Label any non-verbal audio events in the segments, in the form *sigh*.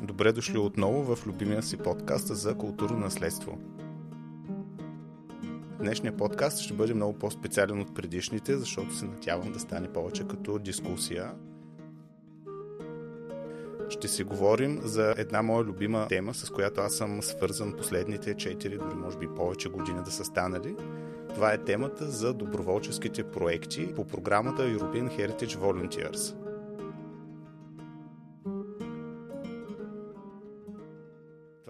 Добре дошли отново в любимия си подкаст за културно наследство. Днешният подкаст ще бъде много по-специален от предишните, защото се надявам да стане повече като дискусия. Ще си говорим за една моя любима тема, с която аз съм свързан последните 4, дори може би повече години да са станали. Това е темата за доброволческите проекти по програмата European Heritage Volunteers –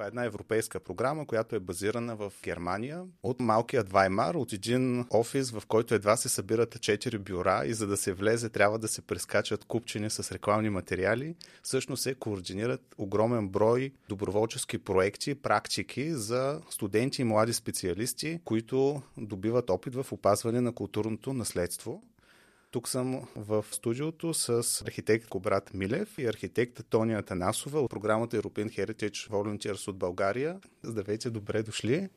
една европейска програма, която е базирана в Германия от малкият Ваймар, от един офис, в който едва се събират 4 бюра и за да се влезе трябва да се прескачат купчени с рекламни материали. Всъщност се координират огромен брой доброволчески проекти, практики за студенти и млади специалисти, които добиват опит в опазване на културното наследство. Тук съм в студиото с архитект Кобрат Милев и архитект Тония Танасова от програмата European Heritage Volunteers от България. Здравейте, добре дошли.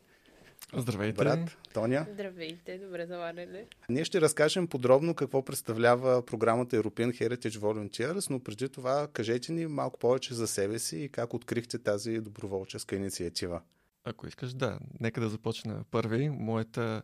Здравейте. Брат, Тоня. Здравейте, добре заварили. Ние ще разкажем подробно какво представлява програмата European Heritage Volunteers, но преди това кажете ни малко повече за себе си и как открихте тази доброволческа инициатива. Ако искаш, да. Нека да започна първи. Моята,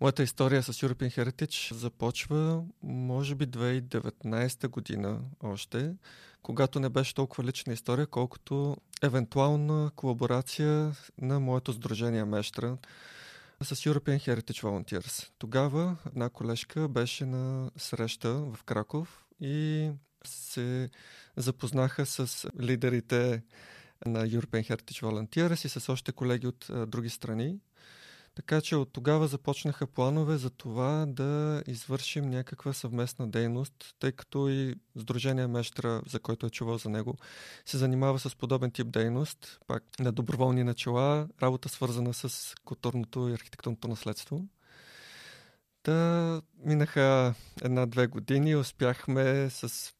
моята история с European Heritage започва, може би, 2019 година още, когато не беше толкова лична история, колкото евентуална колаборация на моето сдружение Мещра с European Heritage Volunteers. Тогава една колежка беше на среща в Краков и се запознаха с лидерите на European Heritage Volunteers и с още колеги от а, други страни. Така че от тогава започнаха планове за това да извършим някаква съвместна дейност, тъй като и Сдружение Мещра, за който е чувал за него, се занимава с подобен тип дейност, пак на доброволни начала, работа свързана с културното и архитектурното наследство. Та минаха една-две години успяхме с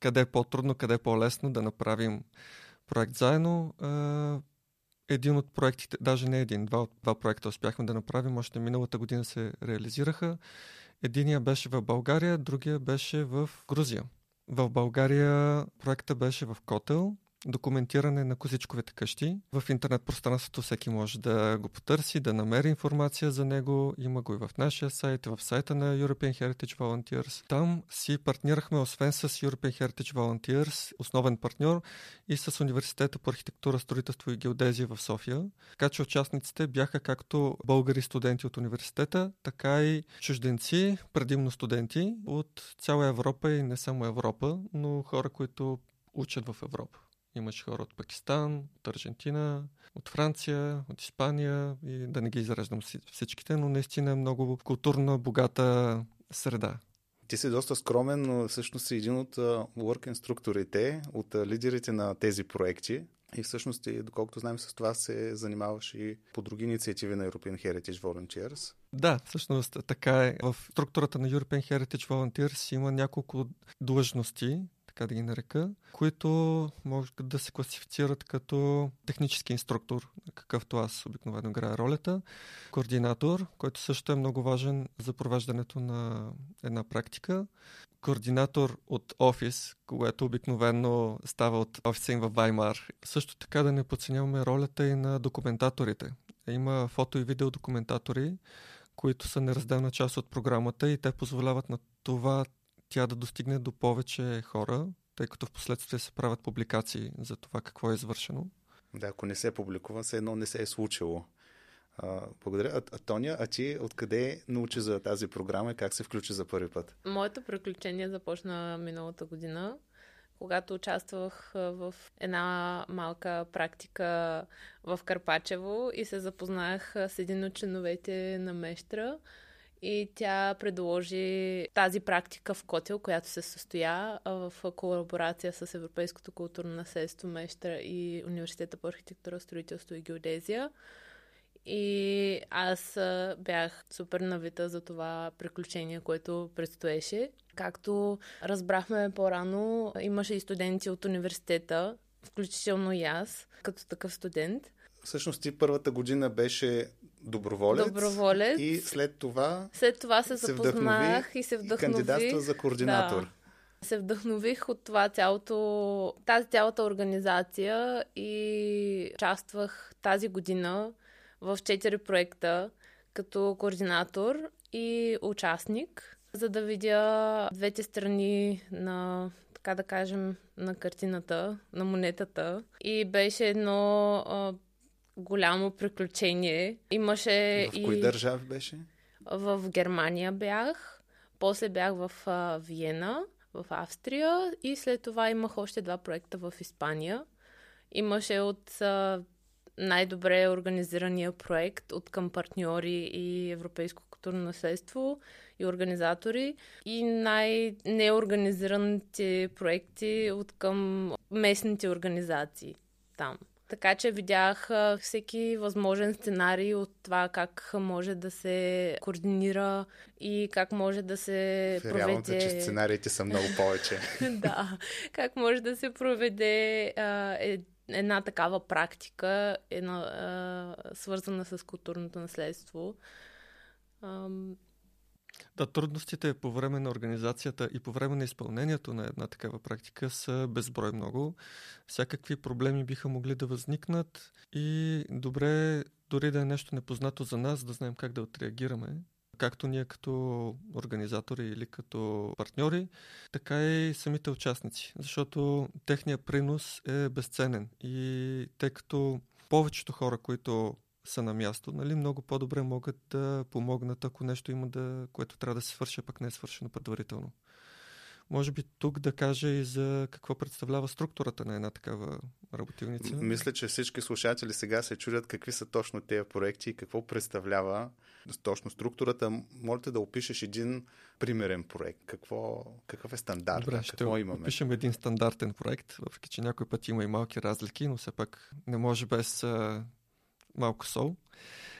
къде е по-трудно, къде е по-лесно да направим проект заедно. Един от проектите, даже не един, два, два проекта успяхме да направим, още миналата година се реализираха. Единия беше в България, другия беше в Грузия. В България проекта беше в Котел, документиране на козичковите къщи. В интернет пространството всеки може да го потърси, да намери информация за него. Има го и в нашия сайт, в сайта на European Heritage Volunteers. Там си партнирахме, освен с European Heritage Volunteers, основен партньор, и с Университета по архитектура, строителство и геодезия в София. Така че участниците бяха както българи студенти от университета, така и чужденци, предимно студенти от цяла Европа и не само Европа, но хора, които учат в Европа. Имаше хора от Пакистан, от Аржентина, от Франция, от Испания и да не ги изреждам всичките, но наистина е много културна, богата среда. Ти си доста скромен, но всъщност си един от work инструкторите, от лидерите на тези проекти. И всъщност, доколкото знаем с това, се занимаваш и по други инициативи на European Heritage Volunteers. Да, всъщност така е. В структурата на European Heritage Volunteers има няколко длъжности, така да ги нарека, които могат да се класифицират като технически инструктор, какъвто аз обикновено играя ролята, координатор, който също е много важен за провеждането на една практика, координатор от офис, което обикновено става от офиса им в Ваймар. Също така да не подценяваме ролята и на документаторите. Има фото и видео документатори, които са неразделна част от програмата и те позволяват на това тя да достигне до повече хора, тъй като в последствие се правят публикации за това какво е извършено. Да, ако не се публикува, все едно не се е случило. А, благодаря. А, а Тоня, а ти откъде научи за тази програма и как се включи за първи път? Моето приключение започна миналата година, когато участвах в една малка практика в Карпачево и се запознах с един от членовете на Мещра, и тя предложи тази практика в Котел, която се състоя в колаборация с Европейското културно наследство Мещра и Университета по архитектура, строителство и геодезия. И аз бях супер навита за това приключение, което предстоеше. Както разбрахме по-рано, имаше и студенти от университета, включително и аз, като такъв студент. Всъщност ти първата година беше доброволец. Доброволец. И след това. След това се, се запознах и се вдъхнови. И кандидатства за координатор. Да. се вдъхнових от това цялото, тази цялата организация и участвах тази година в четири проекта като координатор и участник, за да видя двете страни на, така да кажем, на картината, на монетата. И беше едно а, голямо приключение. Имаше в кои и... държави беше? В Германия бях, после бях в а, Виена, в Австрия и след това имах още два проекта в Испания. Имаше от а, най-добре организирания проект от към партньори и Европейско културно наследство и организатори и най-неорганизираните проекти от към местните организации там. Така че видях всеки възможен сценарий от това как може да се координира и как може да се проведе... че сценариите са много повече. *laughs* да, как може да се проведе а, е, една такава практика, една, а, свързана с културното наследство. Да, трудностите по време на организацията и по време на изпълнението на една такава практика са безброй много. Всякакви проблеми биха могли да възникнат и добре, дори да е нещо непознато за нас, да знаем как да отреагираме. Както ние като организатори или като партньори, така и самите участници. Защото техният принос е безценен. И тъй като повечето хора, които са на място, нали, много по-добре могат да помогнат, ако нещо има да, което трябва да се свърши, пък не е свършено предварително. Може би тук да кажа и за какво представлява структурата на една такава работилница. Мисля, че всички слушатели сега се чудят какви са точно тези проекти и какво представлява точно структурата. Можете да опишеш един примерен проект. Какво, какъв е стандарт? Добре, какво ще имаме? опишем един стандартен проект, въпреки че някой път има и малки разлики, но все пак не може без малко сол.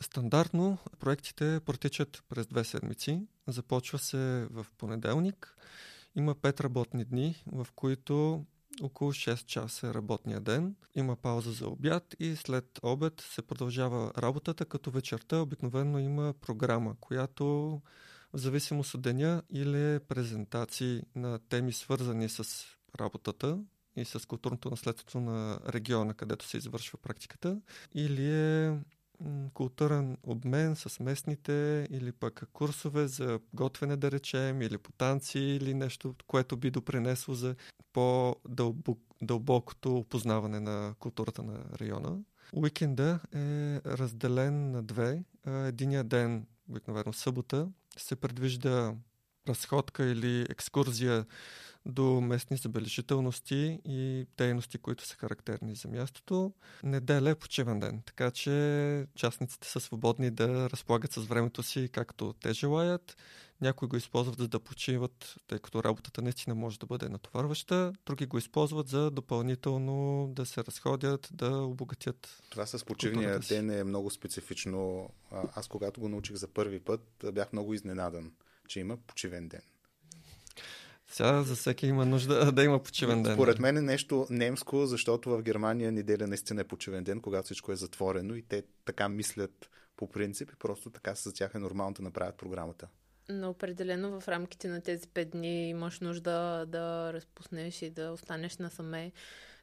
Стандартно проектите протичат през две седмици. Започва се в понеделник. Има пет работни дни, в които около 6 часа е работния ден. Има пауза за обяд и след обед се продължава работата, като вечерта обикновено има програма, която в зависимост от деня или презентации на теми свързани с работата, и с културното наследство на региона, където се извършва практиката, или е културен обмен с местните или пък курсове за готвене, да речем, или по танци, или нещо, което би допринесло за по-дълбокото опознаване на културата на района. Уикенда е разделен на две. Единия ден, обикновено събота, се предвижда разходка или екскурзия до местни забележителности и дейности, които са характерни за мястото. Неделя е почивен ден, така че частниците са свободни да разполагат с времето си както те желаят. Някои го използват за да почиват, тъй като работата наистина може да бъде натоварваща. Други го използват за допълнително да се разходят, да обогатят. Това с почивния ден е много специфично. Аз когато го научих за първи път, бях много изненадан, че има почивен ден. Сега за всеки има нужда *laughs* да има почивен ден. Според мен е нещо немско, защото в Германия неделя наистина е почивен ден, когато всичко е затворено и те така мислят по принцип и просто така за тях е нормално да направят програмата. Но определено в рамките на тези пет дни имаш нужда да разпуснеш и да останеш насаме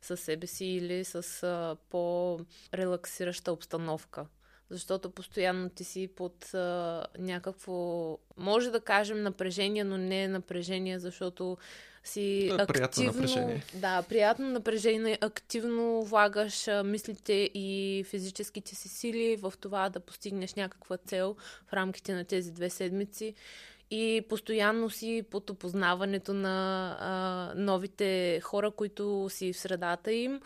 със себе си или с по-релаксираща обстановка защото постоянно ти си под а, някакво, може да кажем напрежение, но не е напрежение, защото си е активно... Напрежение. Да, приятно напрежение. Активно влагаш а, мислите и физическите си сили в това да постигнеш някаква цел в рамките на тези две седмици и постоянно си под опознаването на а, новите хора, които си в средата им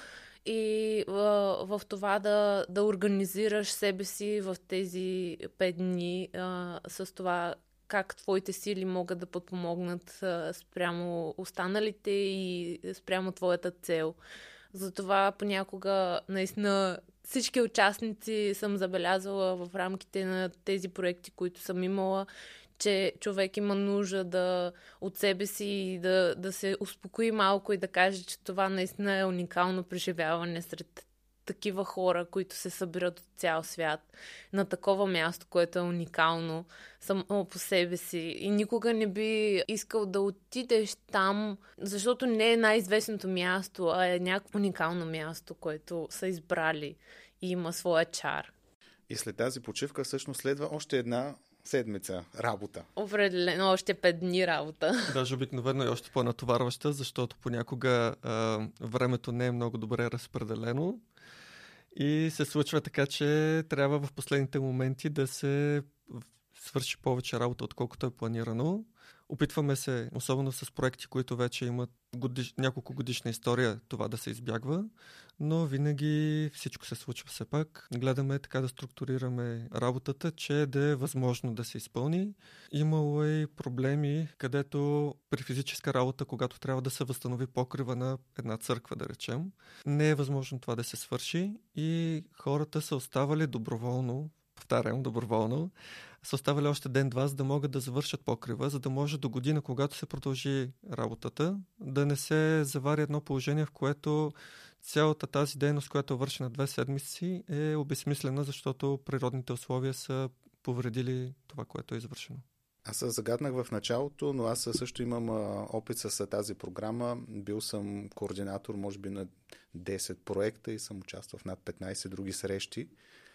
и в, в това да, да организираш себе си в тези пет дни а, с това как твоите сили могат да подпомогнат а, спрямо останалите и спрямо твоята цел. Затова понякога наистина всички участници съм забелязала в рамките на тези проекти, които съм имала, че човек има нужда да от себе си да, да се успокои малко и да каже, че това наистина е уникално преживяване сред такива хора, които се събират от цял свят на такова място, което е уникално само по себе си. И никога не би искал да отидеш там, защото не е най-известното място, а е някакво уникално място, което са избрали и има своя чар. И след тази почивка всъщност следва още една седмица работа. Определено още пет дни работа. *laughs* Даже обикновено е още по-натоварваща, защото понякога а, времето не е много добре разпределено. И се случва така, че трябва в последните моменти да се свърши повече работа, отколкото е планирано. Опитваме се, особено с проекти, които вече имат годиш, няколко годишна история, това да се избягва, но винаги всичко се случва все пак. Гледаме така да структурираме работата, че да е възможно да се изпълни. Имало и проблеми, където при физическа работа, когато трябва да се възстанови покрива на една църква, да речем, не е възможно това да се свърши и хората са оставали доброволно повтарям, доброволно, са оставили още ден-два, за да могат да завършат покрива, за да може до година, когато се продължи работата, да не се завари едно положение, в което цялата тази дейност, която е вършена две седмици, е обесмислена, защото природните условия са повредили това, което е извършено. Аз загаднах в началото, но аз също имам опит с тази програма. Бил съм координатор, може би, на 10 проекта и съм участвал в над 15 други срещи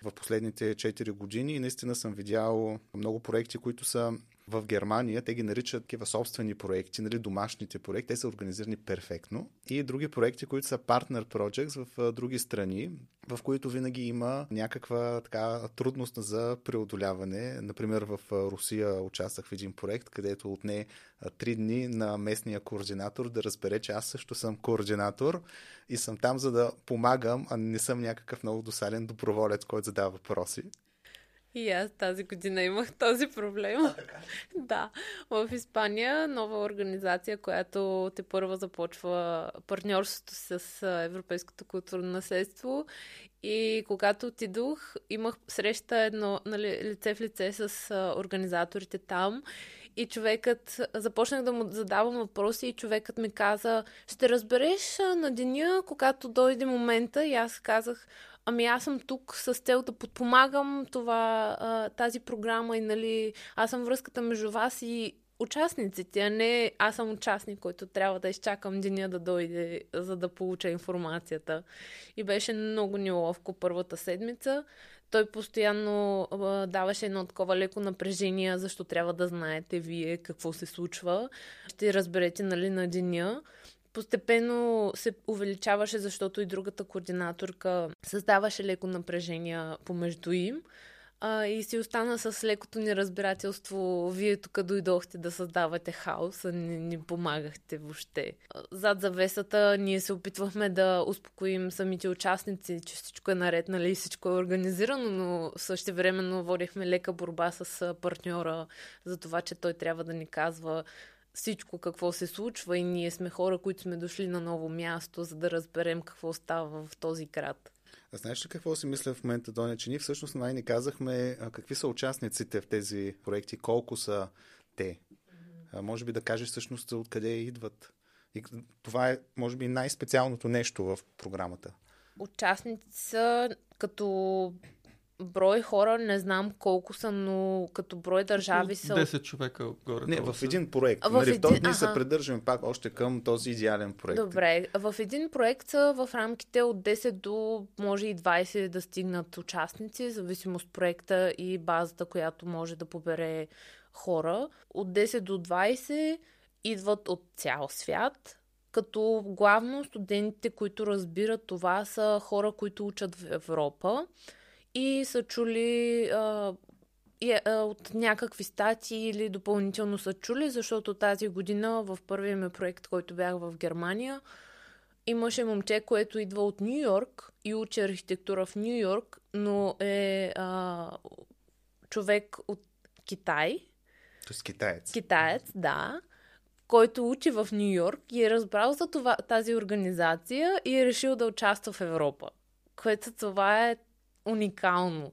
в последните 4 години и наистина съм видял много проекти, които са в Германия. Те ги наричат такива собствени проекти, нали, домашните проекти. Те са организирани перфектно. И други проекти, които са partner projects в други страни, в които винаги има някаква така трудност за преодоляване. Например, в Русия участвах в един проект, където отне три дни на местния координатор да разбере, че аз също съм координатор и съм там за да помагам, а не съм някакъв много досален доброволец, който задава въпроси. И аз тази година имах този проблем. А, така. *laughs* да. В Испания нова организация, която те първа започва партньорството с Европейското културно наследство. И когато отидох, имах среща едно нали, лице в лице с организаторите там. И човекът, започнах да му задавам въпроси и човекът ми каза, ще разбереш на деня, когато дойде момента. И аз казах, ами аз съм тук с цел да подпомагам това, тази програма и нали, аз съм връзката между вас и участниците, а не аз съм участник, който трябва да изчакам деня да дойде, за да получа информацията. И беше много неловко първата седмица. Той постоянно а, даваше едно такова леко напрежение, защо трябва да знаете вие какво се случва. Ще разберете, нали, на деня постепенно се увеличаваше, защото и другата координаторка създаваше леко напрежение помежду им. А, и си остана с лекото неразбирателство. Вие тук дойдохте да създавате хаос, а не ни помагахте въобще. Зад завесата ние се опитвахме да успокоим самите участници, че всичко е наред, нали, всичко е организирано, но също времено водихме лека борба с партньора за това, че той трябва да ни казва всичко какво се случва и ние сме хора, които сме дошли на ново място, за да разберем какво става в този град. А знаеш ли какво си мисля в момента, Доня, че ние всъщност най-не казахме а, какви са участниците в тези проекти, колко са те. А, може би да кажеш всъщност откъде идват. И това е, може би, най-специалното нещо в програмата. Участници са като брой хора, не знам колко са, но като брой държави са... 10 човека горе. Не, в един проект. В нали, един... Ние ага. се придържаме пак още към този идеален проект. Добре, в един проект са в рамките от 10 до може и 20 да стигнат участници, зависимост от проекта и базата, която може да побере хора. От 10 до 20 идват от цял свят, като главно студентите, които разбират това, са хора, които учат в Европа и са чули а, и, а, от някакви статии или допълнително са чули, защото тази година в първия ми проект, който бях в Германия, имаше момче, което идва от Нью Йорк и учи архитектура в Нью Йорк, но е а, човек от Китай. Тоест китаец. Китаец, да който учи в Нью Йорк и е разбрал за това, тази организация и е решил да участва в Европа. Което това е уникално.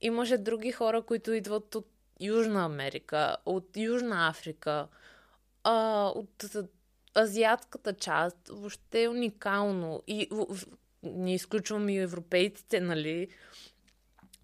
Имаше други хора, които идват от Южна Америка, от Южна Африка, а, от азиатската част. Въобще е уникално. И не изключвам и европейците, нали,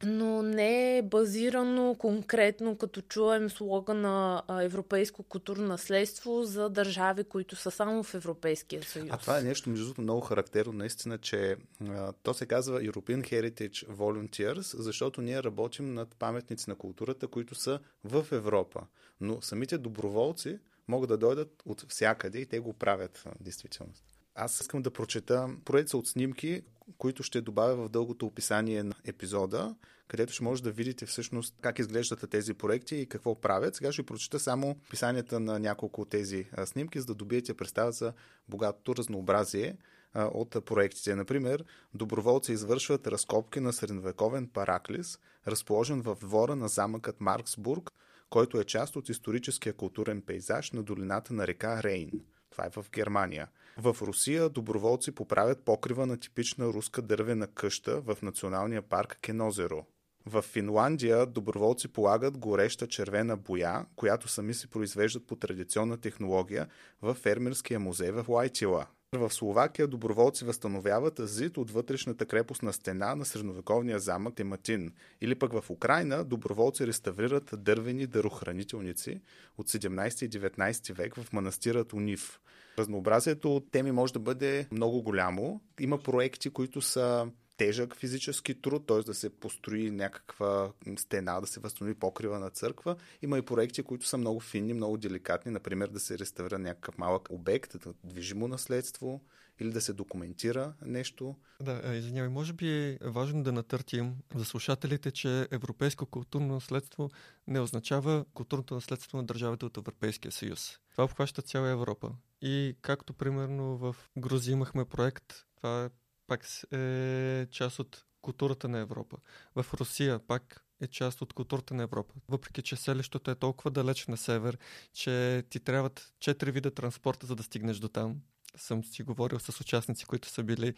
но не е базирано конкретно, като чуем слога на европейско културно наследство за държави, които са само в Европейския съюз. А това е нещо, между другото, много характерно, наистина, че а, то се казва European Heritage Volunteers, защото ние работим над паметници на културата, които са в Европа. Но самите доброволци могат да дойдат от всякъде и те го правят, действително. Аз искам да прочета поредица от снимки, които ще добавя в дългото описание на епизода, където ще може да видите всъщност как изглеждат тези проекти и какво правят. Сега ще прочета само описанията на няколко от тези снимки, за да добиете представа за богатото разнообразие от проектите. Например, доброволци извършват разкопки на средновековен параклис, разположен в двора на замъкът Марксбург, който е част от историческия културен пейзаж на долината на река Рейн. Това е в Германия. В Русия доброволци поправят покрива на типична руска дървена къща в националния парк Кенозеро. В Финландия доброволци полагат гореща червена боя, която сами си произвеждат по традиционна технология в фермерския музей в Лайтила. В Словакия доброволци възстановяват зид от вътрешната крепостна стена на средновековния замък Тематин. Или пък в Украина доброволци реставрират дървени дарохранителници от 17 и 19 век в манастирът Унив. Разнообразието от теми може да бъде много голямо. Има проекти, които са тежък физически труд, т.е. да се построи някаква стена, да се възстанови покрива на църква. Има и проекти, които са много финни, много деликатни, например да се реставрира някакъв малък обект, да движимо наследство или да се документира нещо. Да, извинявай, може би е важно да натъртим за слушателите, че европейско културно наследство не означава културното наследство на държавите от Европейския съюз. Това обхваща цяла Европа. И както примерно в Грузия имахме проект, това е пак е част от културата на Европа. В Русия пак е част от културата на Европа. Въпреки, че селището е толкова далеч на север, че ти трябват четири вида транспорта, за да стигнеш до там. Съм си говорил с участници, които са били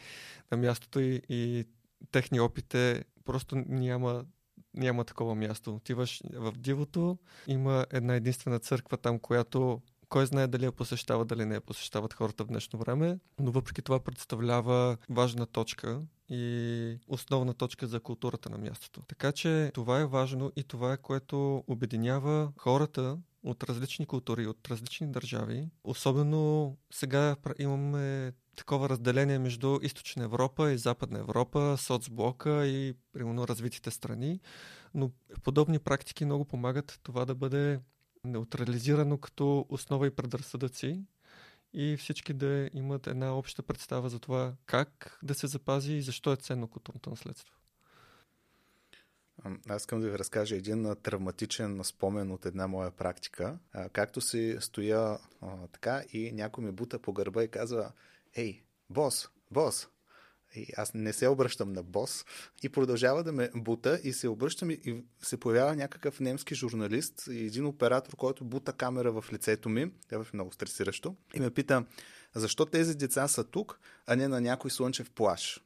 на мястото и, и техни опит е просто няма, няма такова място. Отиваш в дивото, има една единствена църква там, която кой знае дали я посещава, дали не я посещават хората в днешно време, но въпреки това представлява важна точка и основна точка за културата на мястото. Така че това е важно и това е което обединява хората от различни култури, от различни държави. Особено сега имаме такова разделение между Източна Европа и Западна Европа, соцблока и примерно развитите страни, но подобни практики много помагат това да бъде неутрализирано като основа и предразсъдъци и всички да имат една обща представа за това как да се запази и защо е ценно културното наследство. Аз искам да ви разкажа един травматичен спомен от една моя практика. Както си стоя а, така и някой ми бута по гърба и казва Ей, бос, бос, и аз не се обръщам на бос и продължава да ме бута и се обръщам и се появява някакъв немски журналист и един оператор, който бута камера в лицето ми, това е много стресиращо, и ме пита, защо тези деца са тук, а не на някой слънчев плаш?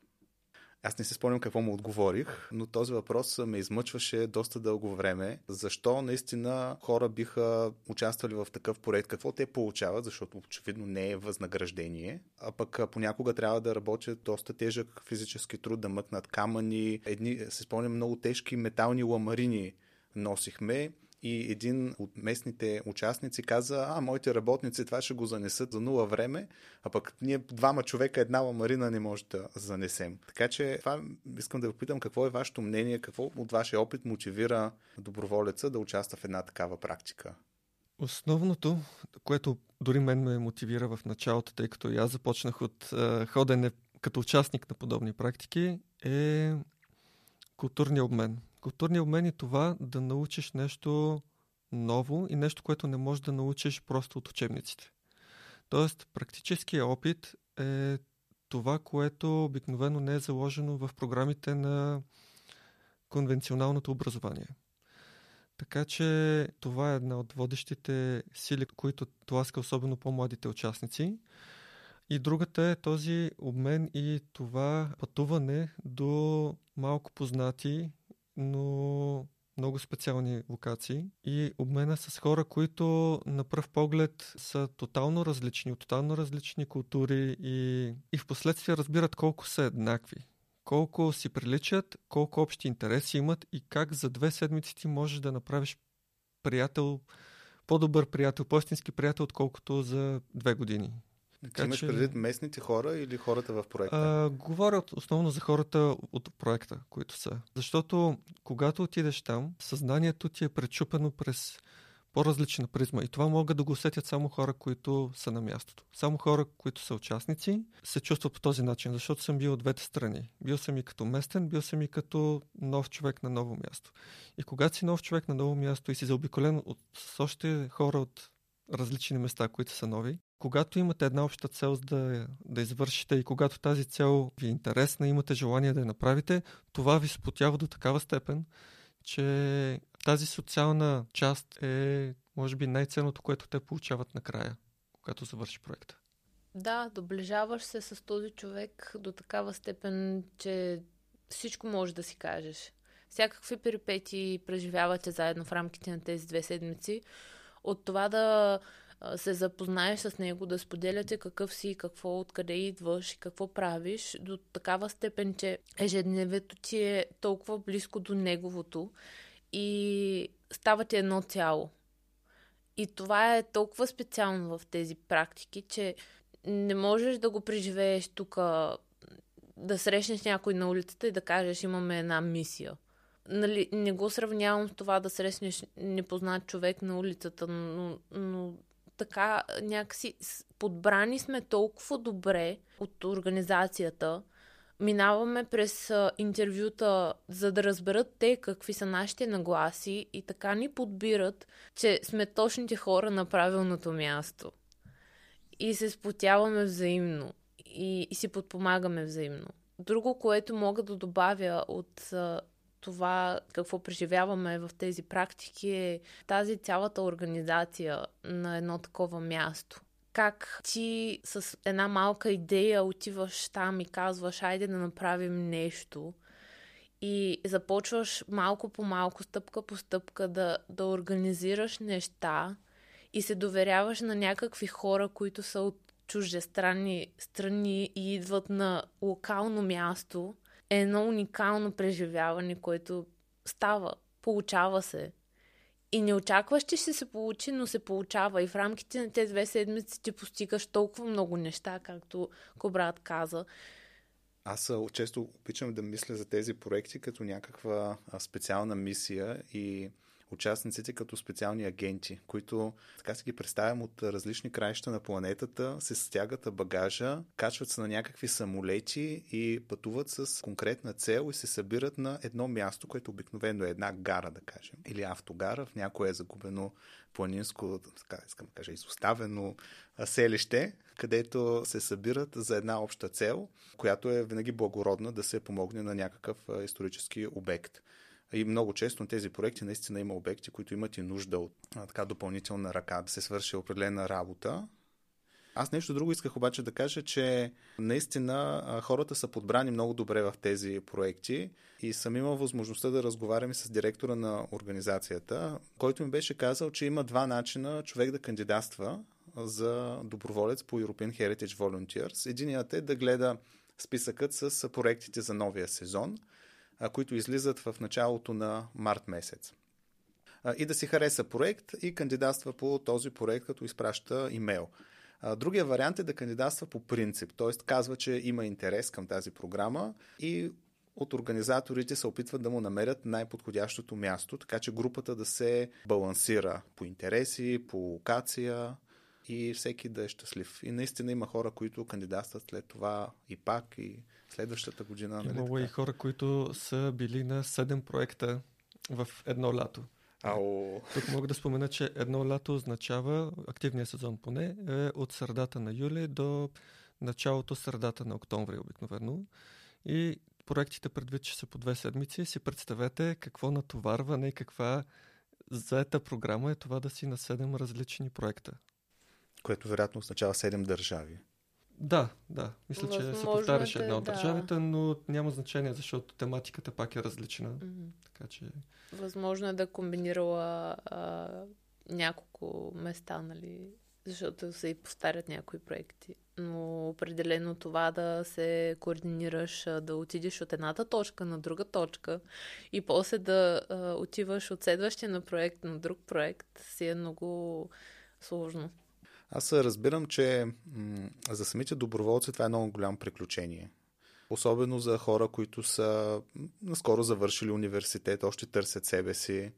Аз не си спомням какво му отговорих, но този въпрос ме измъчваше доста дълго време. Защо наистина хора биха участвали в такъв проект? Какво те получават? Защото очевидно не е възнаграждение. А пък понякога трябва да работят доста тежък физически труд, да мъкнат камъни. Едни, се спомням, много тежки метални ламарини носихме и един от местните участници каза, а, моите работници това ще го занесат за нула време, а пък ние двама човека, една ламарина не може да занесем. Така че това искам да ви питам какво е вашето мнение, какво от вашия опит мотивира доброволеца да участва в една такава практика? Основното, което дори мен ме мотивира в началото, тъй като и аз започнах от е, ходене като участник на подобни практики, е културния обмен. Културният обмен е това да научиш нещо ново и нещо, което не можеш да научиш просто от учебниците. Тоест, практическия опит е това, което обикновено не е заложено в програмите на конвенционалното образование. Така че това е една от водещите сили, които тласка особено по-младите участници. И другата е този обмен и това пътуване до малко познати но много специални локации и обмена с хора, които на пръв поглед са тотално различни, от тотално различни култури и, и в последствие разбират колко са еднакви колко си приличат, колко общи интереси имат и как за две седмици ти можеш да направиш приятел, по-добър приятел, по-истински приятел, отколкото за две години. Така, имаш че... предвид местните хора или хората в проекта? А, говоря основно за хората от проекта, които са. Защото когато отидеш там, съзнанието ти е пречупено през по-различна призма. И това могат да го усетят само хора, които са на мястото. Само хора, които са участници, се чувстват по този начин, защото съм бил от двете страни. Бил съм и като местен, бил съм и като нов човек на ново място. И когато си нов човек на ново място и си заобиколен от, с още хора от различни места, които са нови, когато имате една обща цел да, да извършите и когато тази цел ви е интересна, имате желание да я направите, това ви спотява до такава степен, че тази социална част е, може би, най-ценното, което те получават накрая, когато завърши проекта. Да, доближаваш се с този човек до такава степен, че всичко може да си кажеш. Всякакви перипети преживявате заедно в рамките на тези две седмици. От това да се запознаеш с него, да споделяте какъв си, какво, откъде идваш и какво правиш, до такава степен, че ежедневието ти е толкова близко до неговото и ставате едно цяло. И това е толкова специално в тези практики, че не можеш да го преживееш тук, да срещнеш някой на улицата и да кажеш имаме една мисия. Нали, не го сравнявам с това да срещнеш непознат човек на улицата, но, но така някакси подбрани сме толкова добре от организацията, минаваме през интервюта, за да разберат те какви са нашите нагласи и така ни подбират, че сме точните хора на правилното място. И се спотяваме взаимно и, и си подпомагаме взаимно. Друго, което мога да добавя от това какво преживяваме в тези практики е тази цялата организация на едно такова място. Как ти с една малка идея отиваш там и казваш, айде да направим нещо и започваш малко по малко, стъпка по стъпка да, да организираш неща и се доверяваш на някакви хора, които са от чуждестранни страни и идват на локално място е едно уникално преживяване, което става, получава се. И не очакваш, че ще се получи, но се получава. И в рамките на тези две седмици ти постигаш толкова много неща, както Кобрат каза. Аз често обичам да мисля за тези проекти като някаква специална мисия и участниците като специални агенти, които така си ги представям от различни краища на планетата, се стягат багажа, качват се на някакви самолети и пътуват с конкретна цел и се събират на едно място, което обикновено е една гара, да кажем, или автогара, в някое е загубено планинско, така искам да кажа, изоставено селище, където се събират за една обща цел, която е винаги благородна да се помогне на някакъв исторически обект. И много често на тези проекти наистина има обекти, които имат и нужда от а, така допълнителна ръка да се свърши определена работа. Аз нещо друго исках обаче да кажа, че наистина хората са подбрани много добре в тези проекти и съм имал възможността да разговарям с директора на организацията, който ми беше казал, че има два начина човек да кандидатства за доброволец по European Heritage Volunteers. Единият е да гледа списъкът с проектите за новия сезон – които излизат в началото на март месец. И да си хареса проект и кандидатства по този проект, като изпраща имейл. Другия вариант е да кандидатства по принцип, т.е. казва, че има интерес към тази програма и от организаторите се опитват да му намерят най-подходящото място, така че групата да се балансира по интереси, по локация и всеки да е щастлив. И наистина има хора, които кандидатстват след това и пак, и следващата година. Нали Имало и хора, които са били на 7 проекта в едно лято. Ау. Тук мога да спомена, че едно лято означава, активния сезон поне, е от средата на юли до началото средата на октомври обикновено. И проектите предвид, че са по две седмици, си представете какво натоварване и каква заета програма е това да си на 7 различни проекта. Което вероятно означава 7 държави. Да, да. Мисля, че се Възможно повтаряше е, една от да. държавите, но няма значение, защото тематиката пак е различна. Мгм. Така че Възможно е да комбинирала а, няколко места, нали? Защото се и повтарят някои проекти. Но определено това да се координираш, да отидеш от едната точка на друга точка и после да а, отиваш от следващия на проект на друг проект си е много сложно. Аз разбирам, че м- за самите доброволци това е много голямо приключение. Особено за хора, които са наскоро завършили университет, още търсят себе си.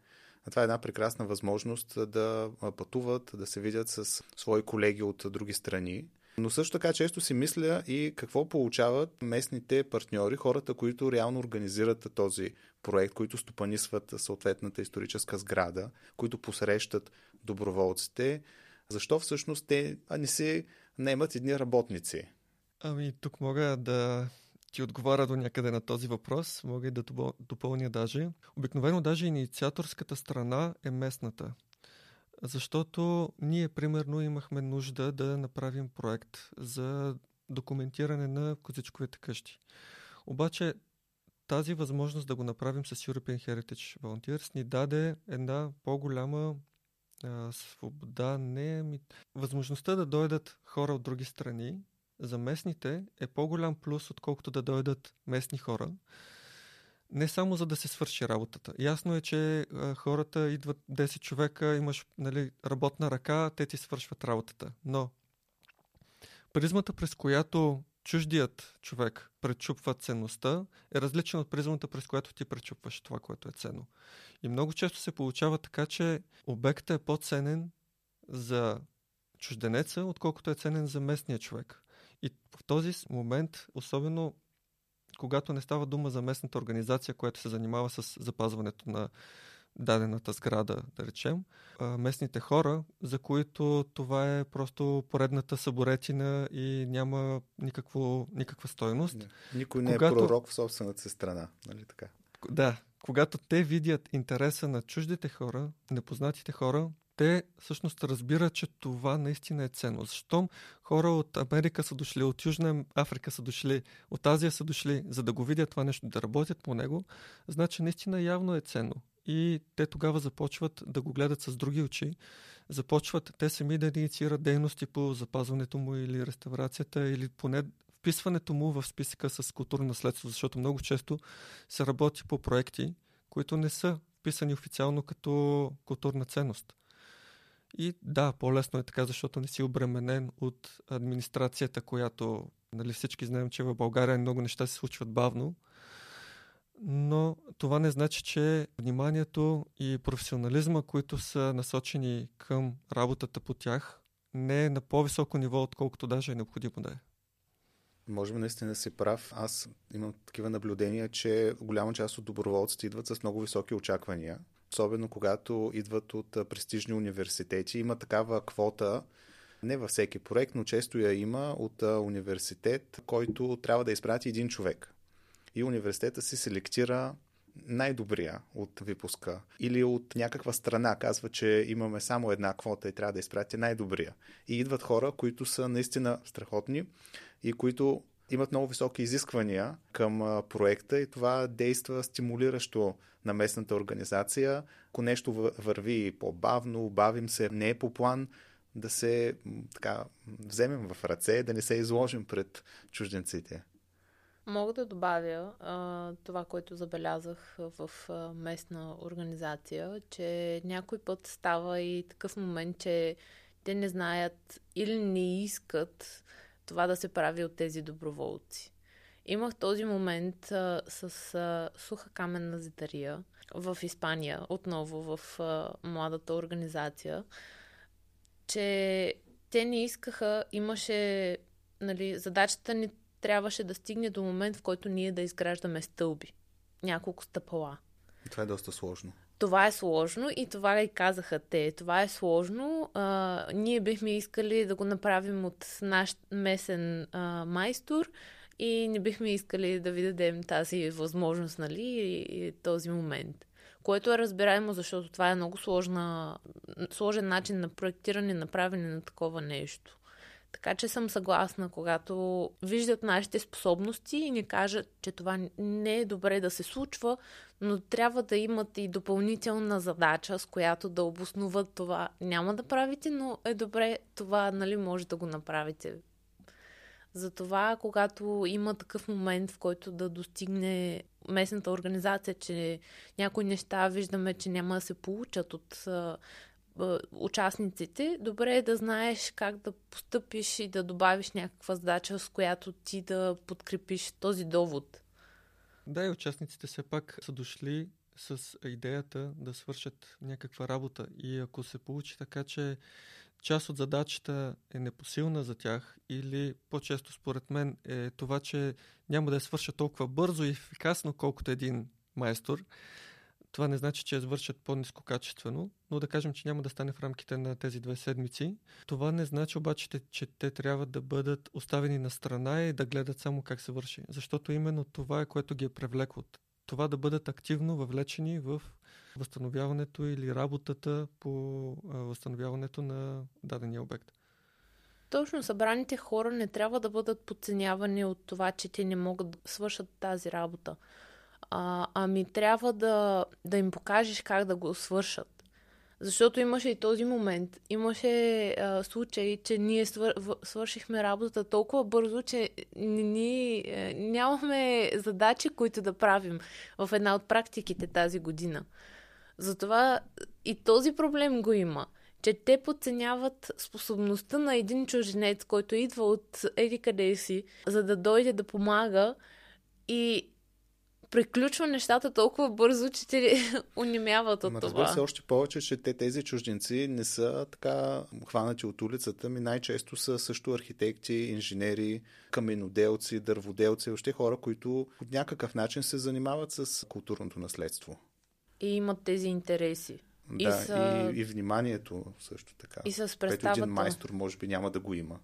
Това е една прекрасна възможност да пътуват, да се видят с свои колеги от други страни. Но също така често си мисля и какво получават местните партньори, хората, които реално организират този проект, които стопанисват съответната историческа сграда, които посрещат доброволците. Защо всъщност те не се наемат едни работници? Ами, тук мога да ти отговаря до някъде на този въпрос. Мога и да допъл- допълня даже. Обикновено даже инициаторската страна е местната. Защото ние, примерно, имахме нужда да направим проект за документиране на козичковите къщи. Обаче тази възможност да го направим с European Heritage Volunteers ни даде една по-голяма а, свобода, не, ми... възможността да дойдат хора от други страни за местните е по-голям плюс, отколкото да дойдат местни хора. Не само за да се свърши работата. Ясно е, че а, хората идват 10 човека, имаш нали, работна ръка, те ти свършват работата. Но призмата, през която чуждият човек пречупва ценността, е различен от призмата, през която ти пречупваш това, което е ценно. И много често се получава така, че обектът е по-ценен за чужденеца, отколкото е ценен за местния човек. И в този момент, особено когато не става дума за местната организация, която се занимава с запазването на дадената сграда, да речем, местните хора, за които това е просто поредната съборетина и няма никакво, никаква стойност. Не. Никой не Когато- е пророк в собствената си страна. Нали така? Да, когато те видят интереса на чуждите хора, непознатите хора, те всъщност разбират, че това наистина е ценно. Щом хора от Америка са дошли, от Южна Африка са дошли, от Азия са дошли, за да го видят това нещо, да работят по него, значи наистина явно е ценно. И те тогава започват да го гледат с други очи, започват те сами да инициират дейности по запазването му или реставрацията, или поне вписването му в списъка с културно наследство, защото много често се работи по проекти, които не са вписани официално като културна ценност. И да, по-лесно е така, защото не си обременен от администрацията, която нали, всички знаем, че в България много неща се случват бавно. Но това не значи, че вниманието и професионализма, които са насочени към работата по тях, не е на по-високо ниво, отколкото даже е необходимо да е. Може би наистина си прав. Аз имам такива наблюдения, че голяма част от доброволците идват с много високи очаквания. Особено когато идват от престижни университети. Има такава квота, не във всеки проект, но често я има от университет, който трябва да изпрати един човек. И университета си селектира най-добрия от випуска. Или от някаква страна казва, че имаме само една квота и трябва да изпрати най-добрия. И идват хора, които са наистина страхотни и които имат много високи изисквания към проекта и това действа стимулиращо на местната организация. Ако нещо въ- върви по-бавно, бавим се, не е по план, да се така, вземем в ръце, да не се изложим пред чужденците. Мога да добавя а, това, което забелязах в а, местна организация, че някой път става и такъв момент, че те не знаят или не искат това да се прави от тези доброволци. Имах този момент а, с а, суха каменна зидария в Испания, отново в а, младата организация, че те не искаха, имаше, нали, задачата ни трябваше да стигне до момент, в който ние да изграждаме стълби. Няколко стъпала. Това е доста сложно. Това е сложно и това и казаха те. Това е сложно. А, ние бихме искали да го направим от наш месен а, майстор и не бихме искали да ви дадем тази възможност, нали, и, и този момент. Което е разбираемо, защото това е много сложна, сложен начин на проектиране, направене на такова нещо. Така че съм съгласна, когато виждат нашите способности и ни кажат, че това не е добре да се случва, но трябва да имат и допълнителна задача, с която да обосноват това. Няма да правите, но е добре това, нали, може да го направите. Затова, когато има такъв момент, в който да достигне местната организация, че някои неща виждаме, че няма да се получат от участниците, добре е да знаеш как да постъпиш и да добавиш някаква задача, с която ти да подкрепиш този довод. Да, и участниците все пак са дошли с идеята да свършат някаква работа. И ако се получи така, че част от задачата е непосилна за тях или по-често според мен е това, че няма да я свърша толкова бързо и ефикасно, колкото един майстор, това не значи, че я свършат по-низко качествено, но да кажем, че няма да стане в рамките на тези две седмици. Това не значи обаче, че те трябва да бъдат оставени на страна и да гледат само как се върши. Защото именно това е което ги е привлекло. Това да бъдат активно въвлечени в възстановяването или работата по възстановяването на дадения обект. Точно, събраните хора не трябва да бъдат подценявани от това, че те не могат да свършат тази работа. А, ами трябва да, да им покажеш как да го свършат. Защото имаше и този момент. Имаше а, случай, че ние свър... свършихме работата толкова бързо, че ни, е, нямахме задачи, които да правим в една от практиките тази година. Затова и този проблем го има че те подценяват способността на един чуженец, който идва от еди къде си, за да дойде да помага и приключва нещата толкова бързо, че те унемяват *laughs* от Ма, това. Разбира се, още повече, че те, тези чужденци не са така хванати от улицата, ми най-често са също архитекти, инженери, каменоделци, дърводелци, още хора, които по някакъв начин се занимават с културното наследство. И имат тези интереси. Да, и, са... и, и вниманието също така. И с представата. един майстор може би няма да го има.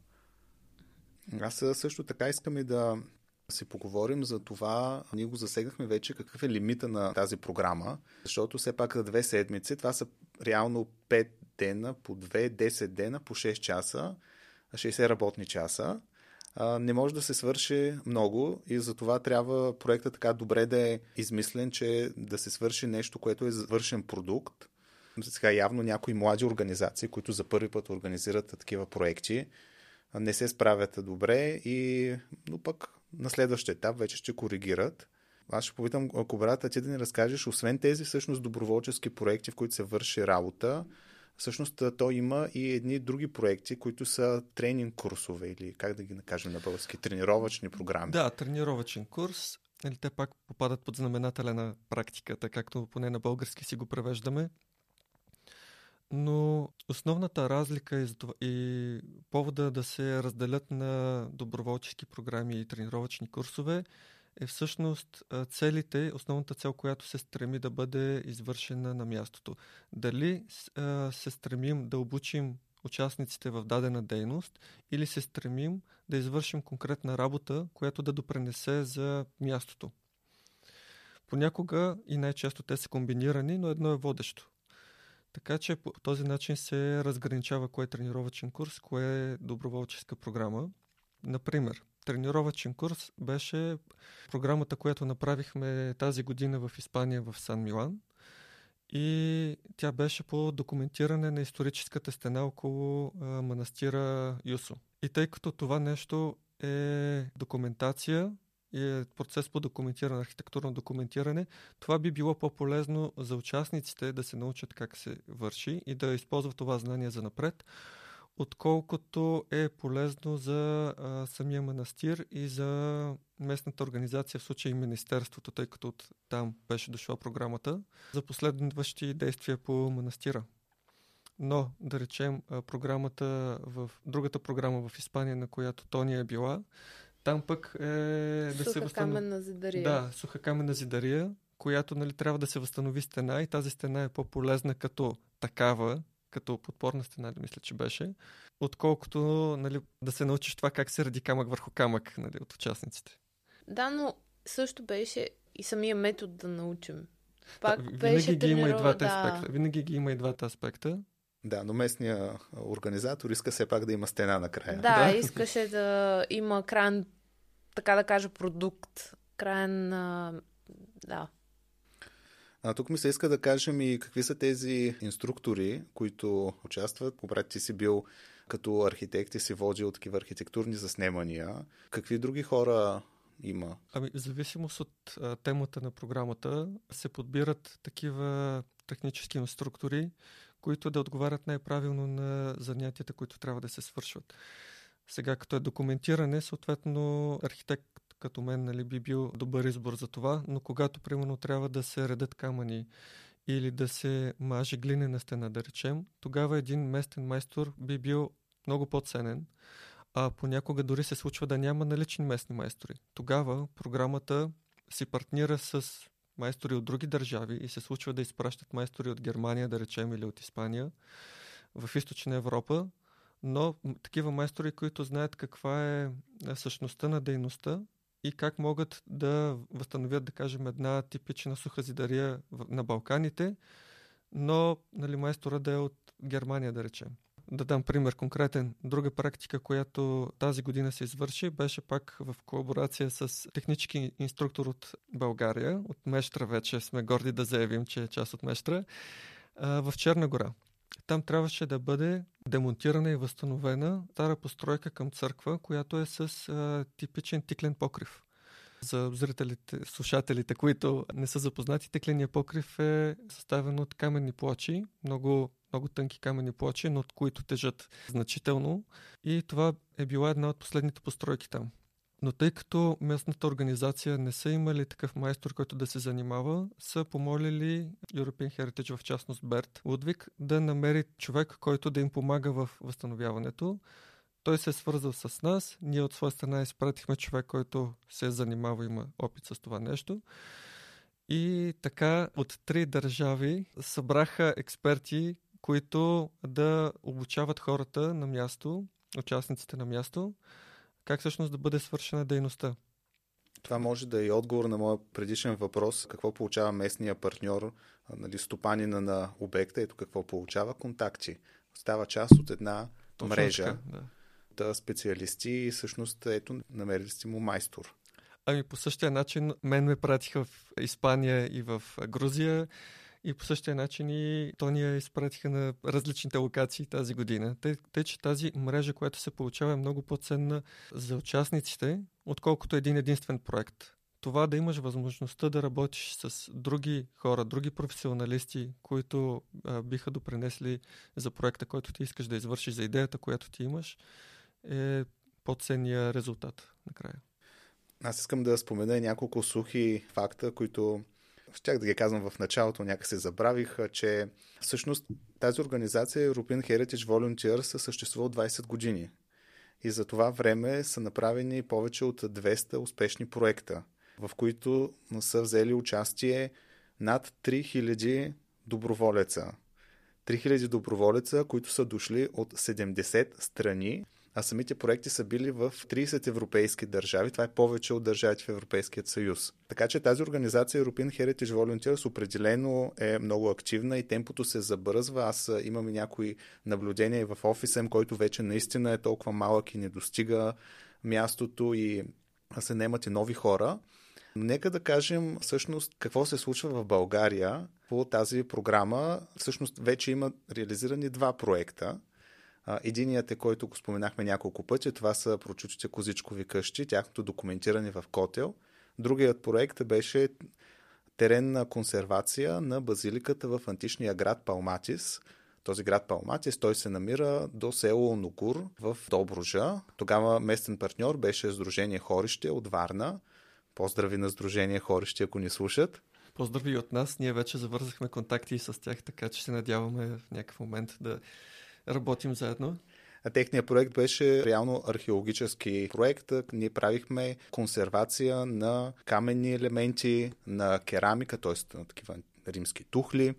Аз също така искам и да си поговорим за това. Ние го засегнахме вече какъв е лимита на тази програма, защото все пак за две седмици това са реално 5 дена по 2, 10 дена по 6 часа, 60 работни часа. Не може да се свърши много и затова трябва проекта така добре да е измислен, че да се свърши нещо, което е завършен продукт. Сега явно някои млади организации, които за първи път организират такива проекти, не се справят добре, и, но пък на следващия етап вече ще коригират. Аз ще попитам Кобрата ти да ни разкажеш, освен тези всъщност доброволчески проекти, в които се върши работа, всъщност то има и едни други проекти, които са тренинг курсове или как да ги накажем на български, тренировъчни програми. Да, тренировачен курс. Или те пак попадат под знаменателя на практиката, както поне на български си го превеждаме. Но основната разлика и, и повода да се разделят на доброволчески програми и тренировъчни курсове е всъщност целите, основната цел, която се стреми да бъде извършена на мястото. Дали се стремим да обучим участниците в дадена дейност или се стремим да извършим конкретна работа, която да допренесе за мястото. Понякога и най-често те са комбинирани, но едно е водещо. Така че по този начин се разграничава кое е тренировачен курс, кое е доброволческа програма. Например, тренировачен курс беше програмата, която направихме тази година в Испания, в Сан Милан. И тя беше по документиране на историческата стена около манастира Юсо. И тъй като това нещо е документация, и процес по документиране, архитектурно документиране, това би било по-полезно за участниците да се научат как се върши и да използват това знание за напред, отколкото е полезно за а, самия манастир и за местната организация, в случай Министерството, тъй като от там беше дошла програмата, за последващи действия по манастира. Но, да речем, програмата в другата програма в Испания, на която Тони е била, там пък е да суха се възстанови... каменна зидария. Да, суха каменна зидария, която нали, трябва да се възстанови стена и тази стена е по-полезна като такава, като подпорна стена, да мисля, че беше, отколкото нали, да се научиш това как се ради камък върху камък нали, от участниците. Да, но също беше и самия метод да научим. Пак да, винаги беше ги има и двата да. аспекта. Винаги ги има и двата аспекта. Да, но местния организатор иска все пак да има стена накрая. Да, да. искаше да има крайен, така да кажа, продукт. Крайен, да. А тук ми се иска да кажем и какви са тези инструктори, които участват. Обрат ти си бил като архитект и си водил такива архитектурни заснемания. Какви други хора има? Ами, в зависимост от а, темата на програмата се подбират такива технически инструктори, които да отговарят най-правилно на занятията, които трябва да се свършват. Сега, като е документиране, съответно архитект като мен нали, би бил добър избор за това, но когато, примерно, трябва да се редат камъни или да се маже глинена стена, да речем, тогава един местен майстор би бил много по-ценен, а понякога дори се случва да няма налични местни майстори. Тогава програмата си партнира с майстори от други държави и се случва да изпращат майстори от Германия, да речем, или от Испания в източна Европа, но такива майстори, които знаят каква е същността на дейността и как могат да възстановят, да кажем, една типична суха зидария на Балканите, но нали, майстора да е от Германия, да речем. Да дам пример конкретен. Друга практика, която тази година се извърши, беше пак в колаборация с технически инструктор от България, от Мещра вече сме горди да заявим, че е част от Мещра, в Черна гора. Там трябваше да бъде демонтирана и възстановена стара постройка към църква, която е с а, типичен тиклен покрив. За зрителите, слушателите, които не са запознати, текления покрив е съставен от каменни плочи, много, много тънки каменни плочи, но от които тежат значително. И това е била една от последните постройки там. Но тъй като местната организация не са имали такъв майстор, който да се занимава, са помолили European Heritage, в частност Берт Лудвик, да намери човек, който да им помага в възстановяването. Той се е свързал с нас, ние от своя страна изпратихме човек, който се е занимава, има опит с това нещо. И така от три държави събраха експерти, които да обучават хората на място, участниците на място, как всъщност да бъде свършена дейността. Това може да е и отговор на моя предишен въпрос. Какво получава местния партньор, нали, стопанина на обекта? Ето какво получава контакти. Става част от една Точно мрежа. Така, да. да. специалисти и всъщност ето намерили сте му майстор. Ами по същия начин мен ме пратиха в Испания и в Грузия и по същия начин и Тония изпратиха на различните локации тази година. Тъй, тъй, че тази мрежа, която се получава е много по-ценна за участниците, отколкото един единствен проект. Това да имаш възможността да работиш с други хора, други професионалисти, които а, биха допринесли за проекта, който ти искаш да извършиш, за идеята, която ти имаш, е по-ценния резултат накрая. Аз искам да спомена няколко сухи факта, които щях да ги казвам в началото, някак забравих, че всъщност тази организация European Heritage Volunteers съществува 20 години. И за това време са направени повече от 200 успешни проекта, в които са взели участие над 3000 доброволеца. 3000 доброволеца, които са дошли от 70 страни а самите проекти са били в 30 европейски държави. Това е повече от държавите в Европейският съюз. Така че тази организация European Heritage Volunteers определено е много активна и темпото се забързва. Аз имам и някои наблюдения в офиса който вече наистина е толкова малък и не достига мястото и се немат и нови хора. Нека да кажем всъщност какво се случва в България по тази програма. Всъщност вече има реализирани два проекта. Единият е, който го споменахме няколко пъти, това са прочутите козичкови къщи, тяхното документиране в Котел. Другият проект беше теренна консервация на базиликата в античния град Палматис. Този град Палматис, той се намира до село Нокур в Добружа. Тогава местен партньор беше Сдружение Хорище от Варна. Поздрави на Сдружение Хорище, ако ни слушат. Поздрави от нас. Ние вече завързахме контакти с тях, така че се надяваме в някакъв момент да работим заедно. Техният проект беше реално археологически проект. Ние правихме консервация на каменни елементи, на керамика, т.е. на такива римски тухли.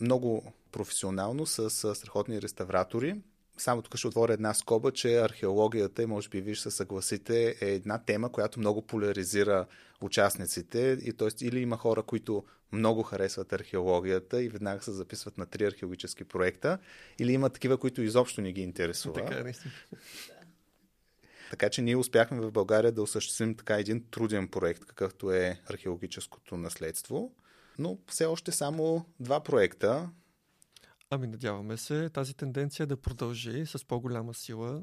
Много професионално с страхотни реставратори. Само тук ще отворя една скоба, че археологията, и може би виж се съгласите, е една тема, която много поляризира участниците. И т.е. или има хора, които много харесват археологията и веднага се записват на три археологически проекта, или има такива, които изобщо не ги интересува. Така, е, наистина. *laughs* Така че ние успяхме в България да осъществим така един труден проект, какъвто е археологическото наследство. Но все още само два проекта. Ами надяваме се тази тенденция да продължи с по-голяма сила.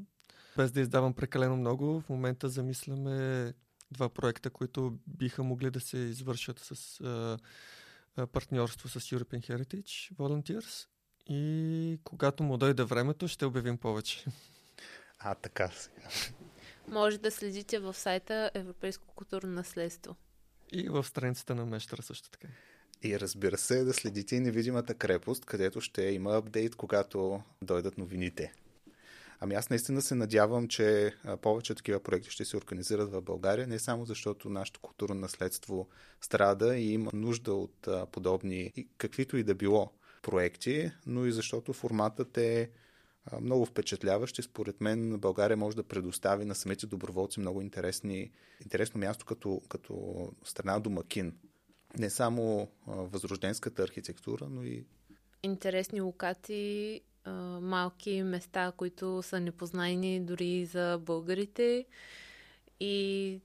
Без да издавам прекалено много, в момента замисляме два проекта, които биха могли да се извършат с а, а, партньорство с European Heritage Volunteers и когато му дойде времето, ще обявим повече. А, така сега. Може да следите в сайта Европейско културно наследство. И в страницата на Мещера също така. И разбира се, да следите невидимата крепост, където ще има апдейт, когато дойдат новините. Ами аз наистина се надявам, че повече такива проекти ще се организират в България, не само защото нашето културно наследство страда и има нужда от подобни, каквито и да било проекти, но и защото форматът е много впечатляващ и според мен България може да предостави на самите доброволци много интересни, интересно място като, като страна домакин. Не само възрожденската архитектура, но и интересни локации, малки места, които са непознайни дори за българите и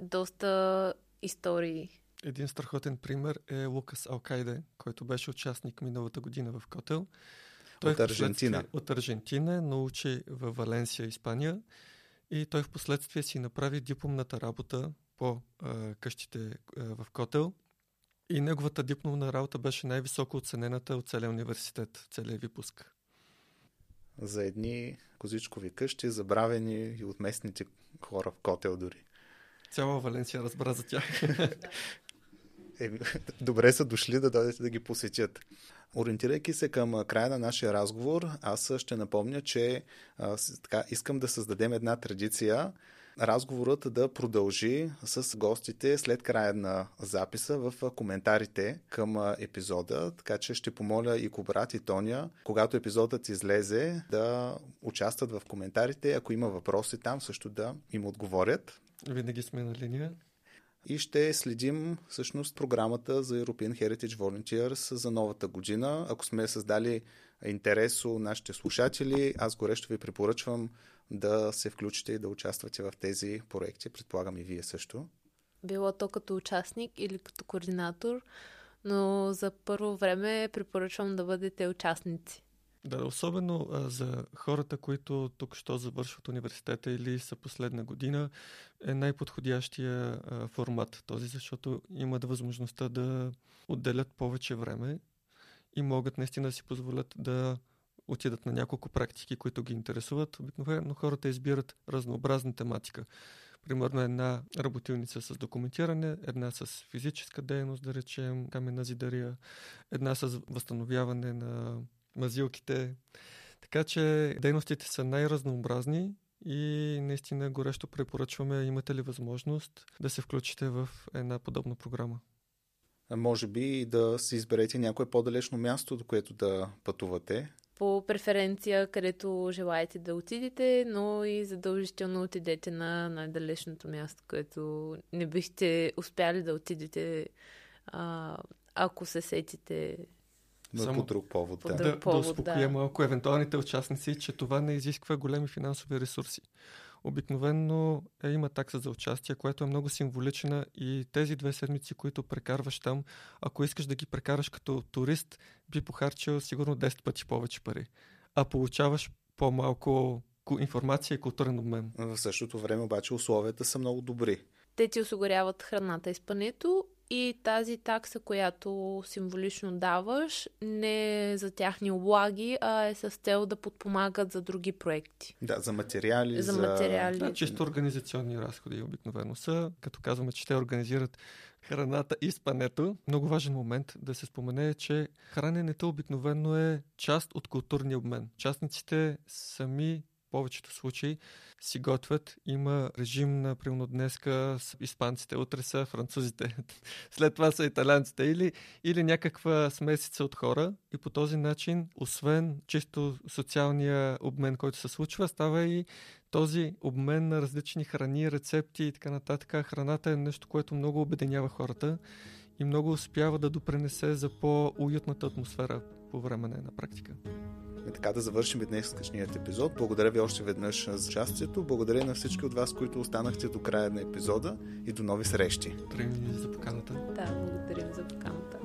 доста истории. Един страхотен пример е Лукас Алкайде, който беше участник миналата година в Котел. Той от Аржентина. От Аржентина научи в Валенсия, Испания и той в последствие си направи дипломната работа по а, къщите а, в Котел. И неговата дипломна работа беше най-високо оценената от целия университет, целият випуск. За едни козичкови къщи, забравени и от местните хора в Котел дори. Цяла Валенсия разбра за тях. *laughs* е, добре са дошли да дойдете да ги посетят. Ориентирайки се към края на нашия разговор, аз ще напомня, че а, така, искам да създадем една традиция разговорът да продължи с гостите след края на записа в коментарите към епизода, така че ще помоля и Кобрат и Тоня, когато епизодът излезе, да участват в коментарите, ако има въпроси там, също да им отговорят. Винаги сме на линия и ще следим всъщност програмата за European Heritage Volunteers за новата година. Ако сме създали интерес у нашите слушатели, аз горещо ви препоръчвам да се включите и да участвате в тези проекти. Предполагам и вие също. Било то като участник или като координатор, но за първо време препоръчвам да бъдете участници. Да, особено а, за хората, които тук що завършват университета или са последна година, е най-подходящия а, формат този, защото имат възможността да отделят повече време и могат наистина да си позволят да отидат на няколко практики, които ги интересуват. Обикновено хората избират разнообразна тематика. Примерно една работилница с документиране, една с физическа дейност, да речем, камена зидария, една с възстановяване на мазилките. Така че дейностите са най-разнообразни и наистина горещо препоръчваме, имате ли възможност да се включите в една подобна програма. Може би да си изберете някое по-далечно място, до което да пътувате. По преференция, където желаете да отидете, но и задължително отидете на най-далечното място, което не бихте успяли да отидете, а, ако се сетите но Само по друг повод. По да. Друг да, повод, да успокоя да. малко евентуалните участници, че това не изисква големи финансови ресурси. Обикновенно е, има такса за участие, която е много символична и тези две седмици, които прекарваш там, ако искаш да ги прекараш като турист, би похарчил сигурно 10 пъти повече пари. А получаваш по-малко информация и културен обмен. В същото време обаче условията са много добри. Те ти осигуряват храната и спането и тази такса, която символично даваш, не е за тяхни облаги, а е с цел да подпомагат за други проекти. Да, за материали. За, за... материали. Да, чисто организационни разходи обикновено са. Като казваме, че те организират храната и спането, много важен момент да се спомене е, че храненето обикновено е част от културния обмен. Частниците сами повечето случаи си готвят. Има режим на примерно днеска с испанците, утре са французите, *laughs* след това са италянците или, или някаква смесица от хора и по този начин, освен чисто социалния обмен, който се случва, става и този обмен на различни храни, рецепти и така нататък. Храната е нещо, което много обединява хората и много успява да допренесе за по-уютната атмосфера по време на една практика. И така да завършим днескашният епизод. Благодаря ви още веднъж за участието. Благодаря на всички от вас, които останахте до края на епизода и до нови срещи. Благодаря ви за поканата. Да, благодарим за поканата.